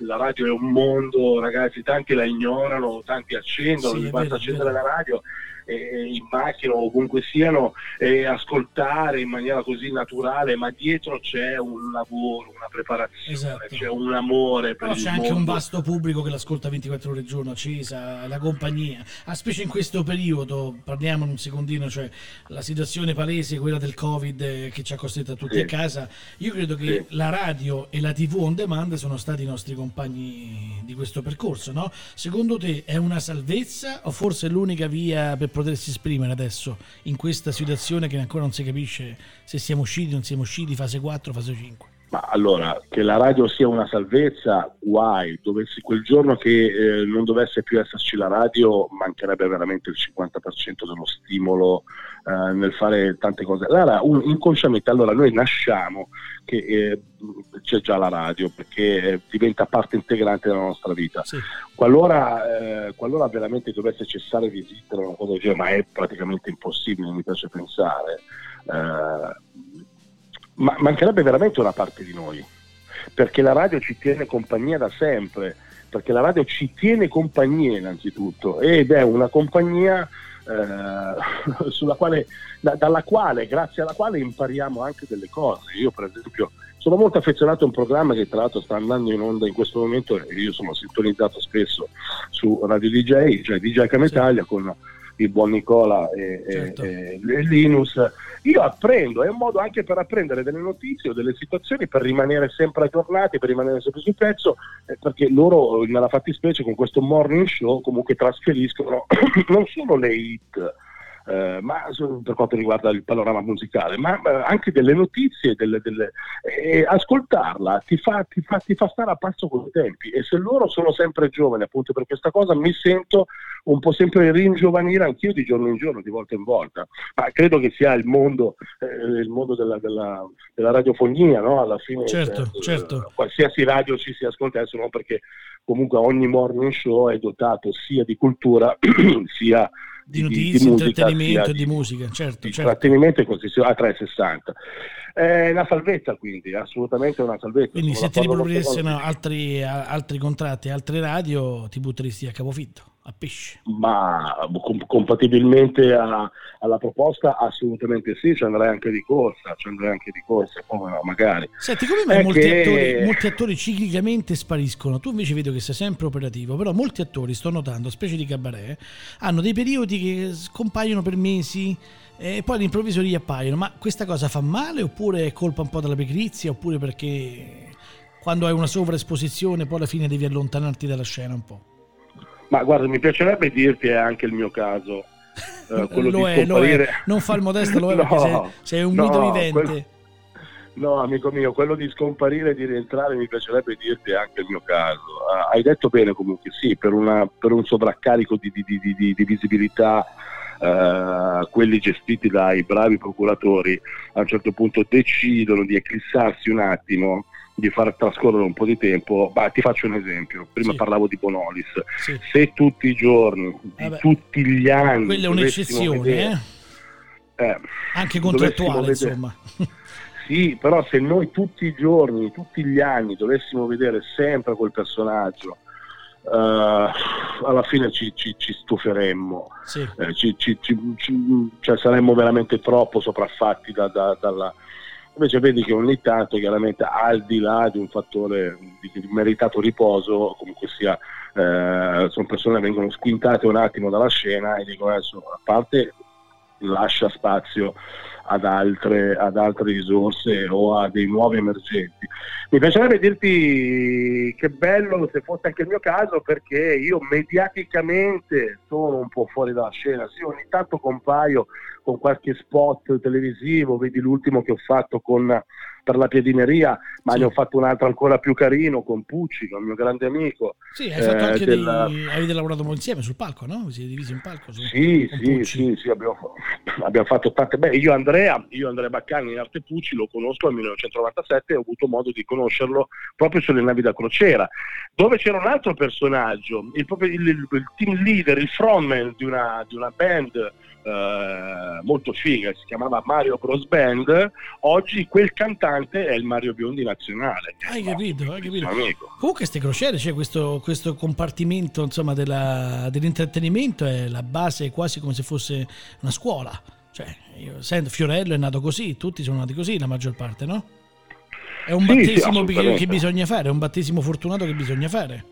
la radio è un mondo, ragazzi, tanti la ignorano, tanti accendono, sì, basta accendere la radio eh, in macchina o ovunque siano eh, ascoltare in maniera così naturale, ma dietro c'è un lavoro, una preparazione, esatto. c'è un amore per Però c'è mondo. anche un vasto pubblico che l'ascolta 24 ore al giorno, accesa, la compagnia, a specie in questo periodo, parliamo un secondino, cioè la situazione palese, quella del Covid eh, che ci ha costretto a tutti sì. a casa, io credo che sì. la radio e la TV on demand sono stati i nostri compagni di questo percorso, no? Secondo te è una salvezza o forse è l'unica via per potersi esprimere adesso in questa situazione che ancora non si capisce se siamo usciti non siamo usciti, fase 4, fase 5? Ma allora, che la radio sia una salvezza, guai, dovessi, quel giorno che eh, non dovesse più esserci la radio mancherebbe veramente il 50% dello stimolo eh, nel fare tante cose. Allora, un, inconsciamente, allora noi nasciamo che eh, c'è già la radio perché eh, diventa parte integrante della nostra vita. Sì. Qualora, eh, qualora, veramente dovesse cessare di esistere una cosa del genere, ma è praticamente impossibile, mi piace pensare, eh, ma mancherebbe veramente una parte di noi, perché la radio ci tiene compagnia da sempre, perché la radio ci tiene compagnia innanzitutto ed è una compagnia eh, [LAUGHS] sulla quale, da, dalla quale, grazie alla quale impariamo anche delle cose. Io per esempio sono molto affezionato a un programma che tra l'altro sta andando in onda in questo momento e io sono sintonizzato spesso su Radio DJ, cioè DJ Cam Italia con il buon Nicola e, certo. e, e, Linus, io apprendo, è un modo anche per apprendere delle notizie o delle situazioni, per rimanere sempre aggiornati, per rimanere sempre sul pezzo, eh, perché loro nella fattispecie con questo morning show comunque trasferiscono [COUGHS] non solo le hit, eh, ma per quanto riguarda il panorama musicale, ma eh, anche delle notizie, delle, delle, eh, ascoltarla ti fa, ti, fa, ti fa, stare a passo con i tempi e se loro sono sempre giovani appunto per questa cosa mi sento un po' sempre ringiovanire anch'io di giorno in giorno, di volta in volta, ma credo che sia il mondo, eh, il mondo della, della, della, radiofonia, no? alla fine certo, cioè, certo. qualsiasi radio ci si ascolta adesso, no? perché comunque ogni morning show è dotato sia di cultura [CLEARS THROAT] sia di notizie, di, musica, intrattenimento, di, di musica, certo. Di certo. intrattenimento e così a 360. È una salvezza quindi, assolutamente una salvezza. Quindi se ti riproponessero altri, altri contratti, altre radio, ti butteresti a capofitto a pesce? Ma com- compatibilmente a, alla proposta assolutamente sì, ci andrei anche di corsa, ci andrei anche di corsa, come no, magari. Senti, come mai molti, che... attori, molti, attori, ciclicamente spariscono? Tu invece vedo che sei sempre operativo, però molti attori, sto notando, specie di cabaret, hanno dei periodi che scompaiono per mesi e poi all'improvviso riappaiono, ma questa cosa fa male oppure è colpa un po' della pigrizia oppure perché quando hai una sovraesposizione poi alla fine devi allontanarti dalla scena un po'? Ma guarda, mi piacerebbe dirti è anche il mio caso. Eh, [LAUGHS] quello lo, è, lo è, non fa il modesto, lo è [LAUGHS] no, perché sei, sei un no, mito vivente. Quello, no, amico mio, quello di scomparire e di rientrare mi piacerebbe dirti è anche il mio caso. Uh, hai detto bene comunque, sì, per, una, per un sovraccarico di, di, di, di visibilità Uh, quelli gestiti dai bravi procuratori a un certo punto decidono di eclissarsi un attimo di far trascorrere un po' di tempo, bah, ti faccio un esempio, prima sì. parlavo di Bonolis, sì. se tutti i giorni, Vabbè. tutti gli anni... Quella è un'eccezione, vedere, eh? Eh, Anche contrattuale, insomma. [LAUGHS] Sì, però se noi tutti i giorni, tutti gli anni dovessimo vedere sempre quel personaggio, uh, alla fine ci, ci, ci stuferemmo, sì. eh, ci, cioè saremmo veramente troppo sopraffatti da, da, dalla, Invece vedi che ogni tanto, chiaramente, al di là di un fattore di, meritato riposo, comunque sia, eh, sono persone che vengono squintate un attimo dalla scena e dicono adesso, a parte lascia spazio ad altre, ad altre, risorse o a dei nuovi emergenti. Mi piacerebbe dirti che bello se fosse anche il mio caso perché io mediaticamente sono un po' fuori dalla scena, sì, ogni tanto compaio con qualche spot televisivo, vedi l'ultimo che ho fatto con, per la piedineria, ma sì. ne ho fatto un altro ancora più carino con Pucci, con il mio grande amico. Sì, hai fatto eh, anche della... dei... avete lavorato insieme sul palco, no? Vi siete divisi in palco? Su... Sì, sì, sì, sì, abbiamo, abbiamo fatto tante... Beh, io Andrea, io Andrea Baccani in arte Pucci lo conosco nel 1997 e ho avuto modo di conoscerlo proprio sulle navi da crociera, dove c'era un altro personaggio, il, il, il team leader, il frontman di una, di una band eh, molto figa, si chiamava Mario Bros Band, oggi quel cantante è il Mario Biondi nazionale. Hai capito, hai capito. Comunque queste crociere, cioè questo, questo compartimento insomma, della, dell'intrattenimento è la base quasi come se fosse una scuola. Cioè, io sento, Fiorello è nato così, tutti sono nati così la maggior parte, no? È un sì, battesimo sì, che bisogna fare, è un battesimo fortunato che bisogna fare.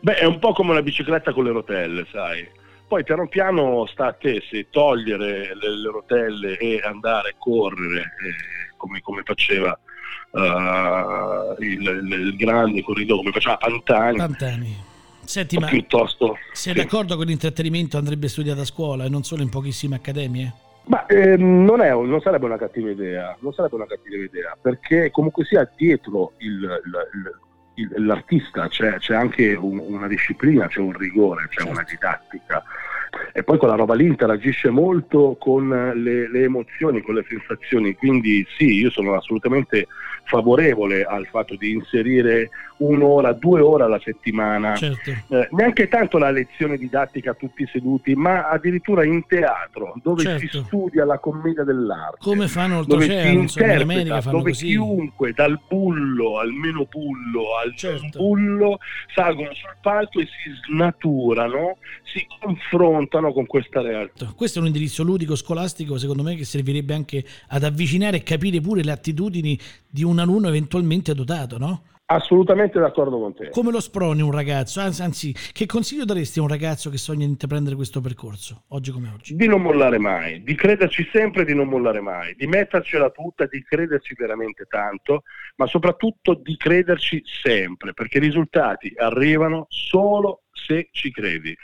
Beh, è un po' come una bicicletta con le rotelle, sai poi piano piano sta a te se togliere le, le rotelle e andare a correre eh, come, come, faceva uh, il, il, il, grande corridoio, come faceva Pantani. Pantani. Senti, ma piuttosto, sei sì. d'accordo che l'intrattenimento andrebbe studiato a scuola e non solo in pochissime accademie? Ma eh, non, è, non, sarebbe una cattiva idea, non sarebbe una cattiva idea, perché comunque sia dietro il, il, l'artista, c'è, c'è anche un, una disciplina, c'è un rigore, c'è certo. una didattica. E poi quella roba lì interagisce molto con le, le, emozioni, con le sensazioni, quindi sì, io sono assolutamente favorevole al fatto di inserire un'ora, due ore alla settimana, certo. eh, neanche tanto la lezione didattica tutti seduti, ma addirittura in teatro, dove certo. si studia la commedia dell'arte. Come fanno oltreoceano, insomma, in America fanno dove così. chiunque, dal bullo al meno bullo al certo. bullo, salgono sul palco e si snaturano, si confrontano con questa realtà. Questo è un indirizzo ludico scolastico, secondo me, che servirebbe anche ad avvicinare e capire pure le attitudini di un alunno eventualmente dotato, no? Assolutamente d'accordo con te. Come lo sproni un ragazzo? Anzi, che consiglio daresti a un ragazzo che sogna di intraprendere questo percorso, oggi come oggi? Di non mollare mai, di crederci sempre di non mollare mai, di mettercela tutta, di crederci veramente tanto, ma soprattutto di crederci sempre, perché i risultati arrivano solo se ci credi.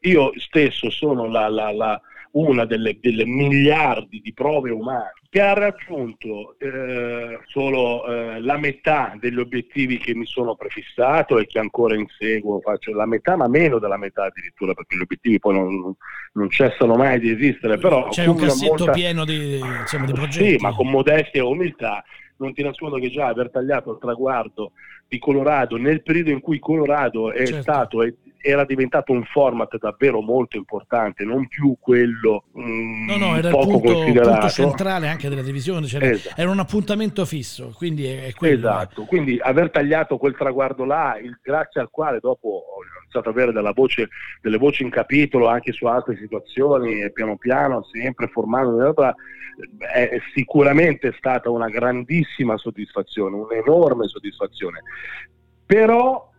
Io stesso sono la, la, la una delle, delle, miliardi di prove umane che ha raggiunto eh, solo eh, la metà degli obiettivi che mi sono prefissato e che ancora inseguo, faccio la metà ma meno della metà addirittura perché gli obiettivi poi non, non cessano mai di esistere. Però C'è un cassetto molta... pieno di, insomma, di progetti. Sì, ma con modestia e umiltà non ti nascondo che già aver tagliato il traguardo di Colorado nel periodo in cui Colorado è certo. stato era diventato un format davvero molto importante, non più quello mh, mm, no, no, era poco il punto, punto, centrale anche della divisione, cioè esatto. era un appuntamento fisso, quindi è, è quello. Esatto, quindi aver tagliato quel traguardo là, il, grazie al quale dopo ho iniziato ad avere voce, delle voci in capitolo anche su altre situazioni e piano piano sempre formando è sicuramente stata una grandissima soddisfazione, un'enorme soddisfazione. Però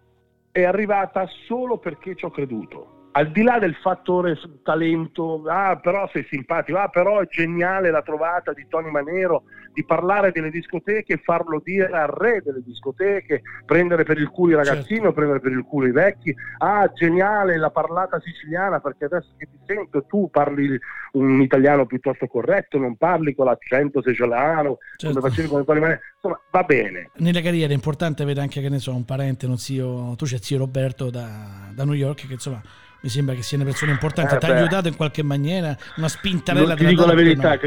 è arrivata solo perché ci ho creduto. Al di là del fattore talento, ah però sei simpatico, ah però è geniale la trovata di Tony Manero di parlare delle discoteche e farlo dire al re delle discoteche, prendere per il culo i ragazzini certo. prendere per il culo i vecchi, ah geniale la parlata siciliana perché adesso che ti sento tu parli un italiano piuttosto corretto, non parli con l'accento siciliano, certo. come facevi con Tony Manero, insomma va bene. Nella carriera è importante avere anche, che ne so, un parente, un zio, tu c'è zio Roberto da, da New York che insomma mi sembra che sia una persona importante, eh, ti ha aiutato in qualche maniera, una spintarella non, ti dico la verità, no.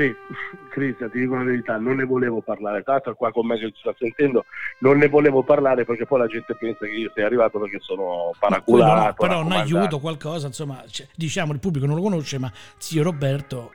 Cristian, ti dico la verità, non ne volevo parlare, tra l'altro qua con me che ci sta sentendo, non ne volevo parlare perché poi la gente pensa che io sia arrivato perché sono paraculato. No, però un aiuto, qualcosa, insomma, cioè, diciamo, il pubblico non lo conosce, ma zio Roberto...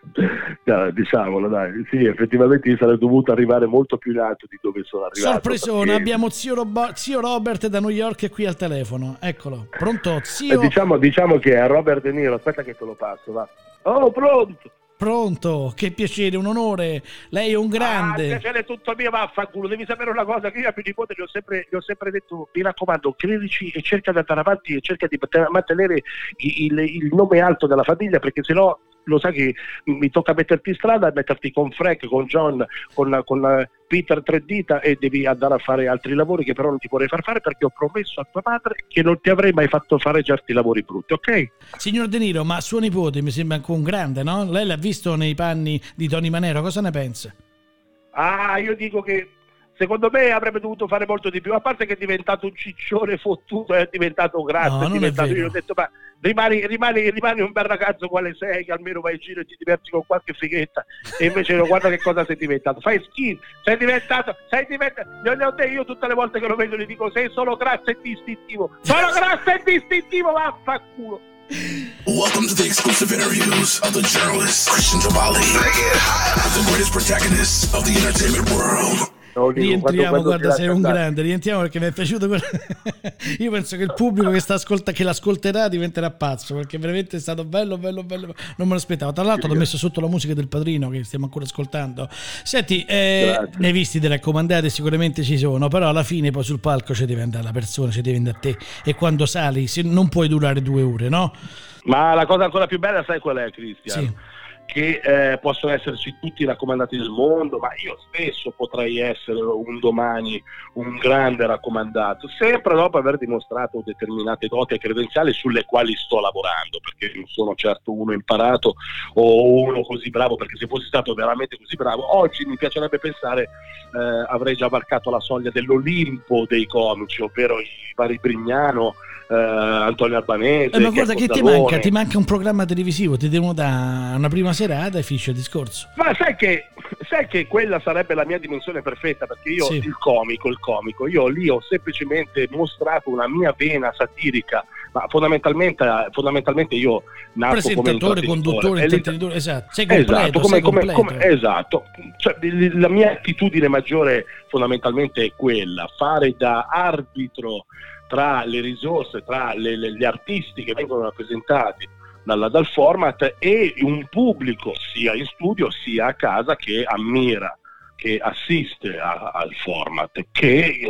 Ja, diciamolo, dai, sì, effettivamente io sarei dovuto arrivare molto più in alto di dove sono arrivato. Sorpresona, perché... abbiamo zio, Rob- zio, Robert da New York qui al telefono, eccolo, pronto, zio... Eh, diciamo, diciamo che è Robert De Niro, aspetta che te lo passo, va. Oh, pronto! Pronto, che piacere, un onore. Lei è un grande. Ah, piacere è tutto mio, vaffanculo. Devi sapere una cosa: che io a mio nipote gli ho, sempre, gli ho sempre detto: mi raccomando, credici e cerca di andare avanti e cerca di mantenere il, il nome alto della famiglia perché sennò lo sai che mi tocca metterti in strada e metterti con Frank, con John, con, con Peter tre dita e devi andare a fare altri lavori che però non ti vorrei far fare perché ho promesso a tua madre che non ti avrei mai fatto fare certi lavori brutti, ok? Signor De Niro, ma suo nipote mi sembra anche un grande, no? Lei l'ha visto nei panni di Tony Manero, cosa ne pensa? Ah, io dico che secondo me avrebbe dovuto fare molto di più, a parte che è diventato un ciccione fottuto, è diventato un grande, no, è diventato, io ho detto ma rimani, rimani, rimani, un bel ragazzo quale sei, che almeno vai in giro e ti diverti con qualche fighetta, e invece no, guarda che cosa sei diventato, fai schifo, sei diventato, sei diventato, io tutte le volte che lo vedo gli dico sei solo grasso e distintivo, solo grasso e distintivo, vaffanculo. Welcome to the exclusive interviews of the journalist Christian Tabali with the greatest protagonists of the entertainment world. Rientriamo, guarda, sei un grande, rientriamo perché mi è piaciuto. [LAUGHS] Io penso che il pubblico che, sta ascolta, che l'ascolterà diventerà pazzo perché veramente è stato bello, bello, bello. Non me lo aspettavo. Tra l'altro, l'ho messo sotto la musica del padrino che stiamo ancora ascoltando. Senti, eh, ne hai visti delle raccomandate? Sicuramente ci sono, però alla fine poi sul palco ci deve andare la persona, ci deve andare a te. E quando sali, non puoi durare due ore, no? Ma la cosa ancora più bella, sai qual è, Cristian? Sì che eh, possono esserci tutti i raccomandati del mondo, ma io stesso potrei essere un domani un grande raccomandato, sempre dopo aver dimostrato determinate doti e credenziali sulle quali sto lavorando, perché non sono certo uno imparato o uno così bravo, perché se fossi stato veramente così bravo, oggi mi piacerebbe pensare eh, avrei già varcato la soglia dell'Olimpo dei comici, ovvero i vari Brignano, eh, Antonio Albanese. Eh, ma guarda che ti manca, ti manca un programma televisivo, ti devono dare una prima serata e finisce il discorso. Ma sai che, sai che, quella sarebbe la mia dimensione perfetta, perché io sì. il comico, il comico, io lì ho semplicemente mostrato una mia vena satirica, ma fondamentalmente, fondamentalmente io nasco presentatore, come conduttore, intrattenitore, esatto, sei completo, esatto, come, sei come, completo. Come, esatto. Cioè, la mia attitudine maggiore fondamentalmente è quella, fare da arbitro tra le risorse, tra le, le, gli artisti che vengono rappresentati dal, dal format e un pubblico sia in studio sia a casa che ammira che assiste a, al format, che eh,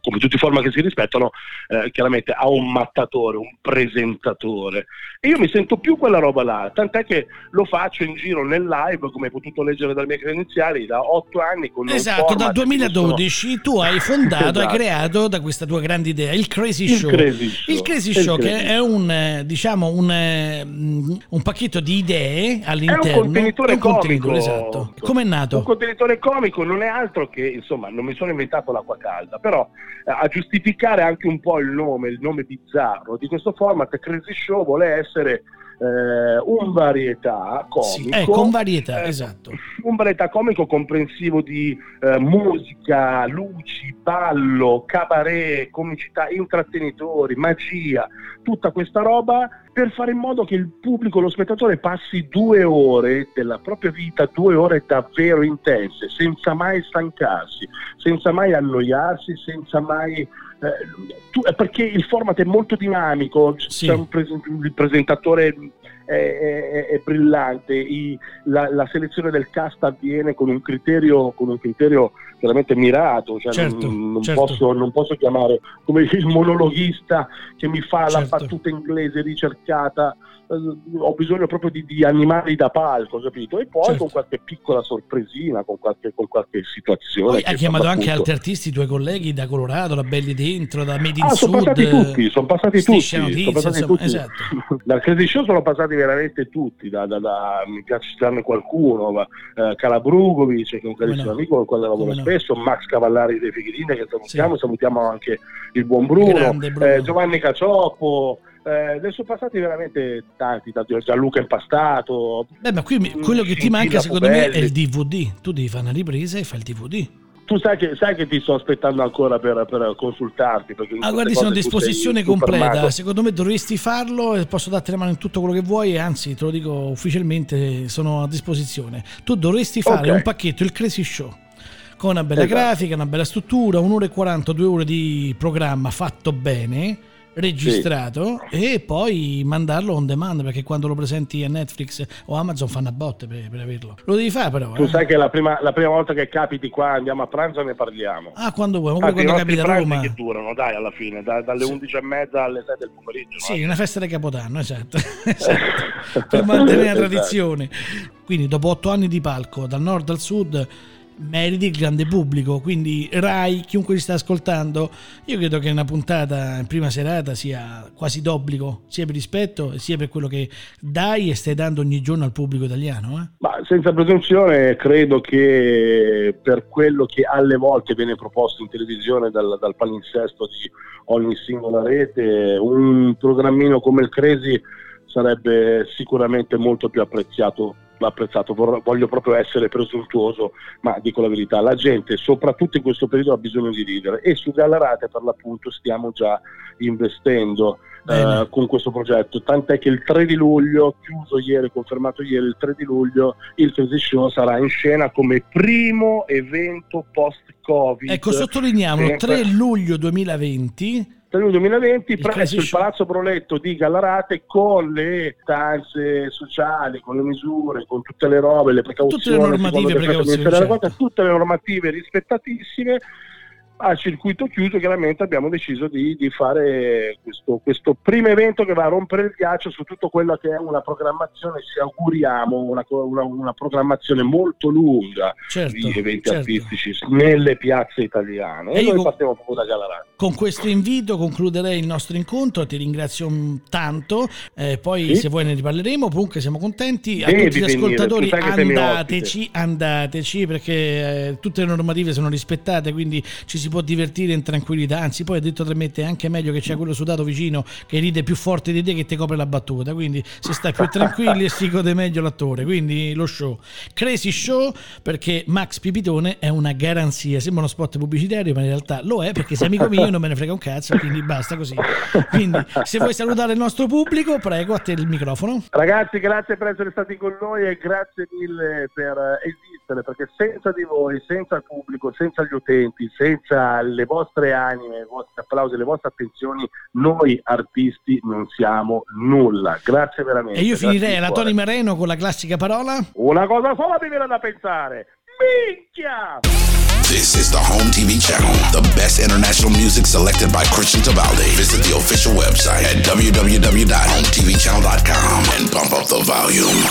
come tutti i format che si rispettano, eh, chiaramente ha un mattatore, un presentatore. E io mi sento più quella roba là, tant'è che lo faccio in giro nel live, come hai potuto leggere dalle mie credenziali, da otto anni. Con esatto, dal 2012 sono... tu hai fondato, [LAUGHS] esatto. hai creato da questa tua grande idea il Crazy il Show. Crazy Show. Il Crazy Show, il che è un, eh, diciamo, un, eh, un, pacchetto di idee all'interno. È un contenitore è un comico. Contenitore, esatto. Come è nato? Un contenitore comico non è altro che, insomma, non mi sono inventato l'acqua calda, però eh, a giustificare anche un po' il nome, il nome bizzarro di questo format, Crazy Show vuole essere eh, un varietà comico. Sì, ecco, un varietà, eh, esatto. Un varietà comico comprensivo di eh, musica, luci, ballo, cabaret, comicità, intrattenitori, magia, tutta questa roba per fare in modo che il pubblico, lo spettatore passi due ore della propria vita, due ore davvero intense, senza mai stancarsi, senza mai annoiarsi, senza mai eh, tu, perché il format è molto dinamico, sì. c'è un pres- il presentatore è, è, è brillante, I, la, la, selezione del cast avviene con un criterio, con un criterio veramente mirato, cioè certo, non, non, certo. Posso, non, Posso, chiamare come il monologhista che mi fa certo. la battuta inglese ricercata eh, ho bisogno proprio di, di, animali da palco, capito? E poi certo. con qualche piccola sorpresina, con qualche, con qualche situazione. Poi hai chiamato anche altri artisti, i tuoi colleghi da Colorado, da Belli Dentro, da Made in ah, Sud. Sono passati tutti, sono passati tutti. Notizie, sono passati insomma, tutti. Esatto. [LAUGHS] Dal Crazy Show sono passati veramente tutti, da, da, da, mi piace citarne qualcuno, ma, eh, Calabrugovic, che è un carissimo no. amico con il quale lavoro no. spesso, Max Cavallari dei Figherini, che salutiamo, sì. salutiamo anche il buon Bruno, Bruno. Eh, Giovanni Cacioppo, eh, ne sono passati veramente tanti, tanti Gianluca Impastato. Beh, ma qui quello che ti manca secondo me è il DVD. Tu devi fare una ripresa e fai il DVD. Tu sai che, sai che ti sto aspettando ancora per, per consultarti. ah, guardi, sono a disposizione completa. Secondo me dovresti farlo e posso darti la mano in tutto quello che vuoi. Anzi, te lo dico ufficialmente, sono a disposizione. Tu dovresti fare okay. un pacchetto, il Crazy Show con una bella esatto. grafica, una bella struttura, un'ora e 40, due ore di programma fatto bene registrato sì. e poi mandarlo on demand perché quando lo presenti a Netflix o Amazon fanno a botte per, per averlo lo devi fare però tu eh. sai che la prima, la prima, volta che capiti qua andiamo a pranzo e ne parliamo ah quando vuoi Anzi, quando capita a Roma che durano dai alla fine da, dalle sì. 11 e mezza alle 6 del pomeriggio sì no? una festa di Capodanno esatto, [LAUGHS] esatto. per mantenere la esatto. tradizione quindi dopo 8 anni di palco dal nord al sud meriti il grande pubblico. Quindi, Rai, chiunque ti sta ascoltando, io credo che una puntata in prima serata sia quasi d'obbligo, sia per rispetto sia per quello che dai e stai dando ogni giorno al pubblico italiano. Eh? Ma senza presunzione, credo che per quello che alle volte viene proposto in televisione dal, dal palinsesto di ogni singola rete, un programmino come il Crazy sarebbe sicuramente molto più apprezzato apprezzato, voglio proprio essere presuntuoso, ma dico la verità, la gente soprattutto in questo periodo ha bisogno di ridere. E su Gallarate per l'appunto stiamo già investendo eh, con questo progetto, tant'è che il 3 di luglio, chiuso ieri, confermato ieri, il 3 di luglio il Crazy Show sarà in scena come primo evento post-Covid. Ecco, sottolineiamo, sempre... 3 luglio 2020 2020 presso il Palazzo Broletto di Gallarate con le stanze sociali, con le misure, con tutte le robe, le precauzioni, tutte le normative, precauzioni, certo. tutte le normative rispettatissime a circuito chiuso chiaramente abbiamo deciso di, di fare questo, questo, primo evento che va a rompere il ghiaccio su tutto quello che è una programmazione, ci auguriamo, una, una, una programmazione molto lunga certo, di eventi certo. artistici nelle piazze italiane. E, e noi partiamo proprio da Galarate. Con questo invito concluderei il nostro incontro, ti ringrazio tanto, eh, poi sì? se vuoi ne riparleremo, comunque siamo contenti. A Devi tutti gli ascoltatori andateci, andateci perché eh, tutte le normative sono rispettate, quindi ci si può divertire in tranquillità. Anzi, poi ha detto trasmette anche meglio che c'è quello sudato vicino che ride più forte di te che ti copre la battuta. Quindi si sta più tranquilli e si gode meglio l'attore. Quindi lo show. Crazy Show perché Max Pipitone è una garanzia. Sembra uno spot pubblicitario, ma in realtà lo è perché sei amico mio non me ne frega un cazzo. Quindi basta così. Quindi se vuoi salutare il nostro pubblico, prego a te il microfono. Ragazzi, grazie per essere stati con noi e grazie mille per esistere perché senza di voi, senza il pubblico, senza gli utenti, senza le vostre anime, i vostri applausi, le vostre attenzioni, noi artisti non siamo nulla. Grazie veramente. E io finirei alla Tony Mareno con la classica parola. Una cosa sola mi viene da pensare. Minchia! This is the Home TV channel, the best international music selected by Christian Tabaldi. Visit the official website at www.hometvchannel.com and pump up the volume.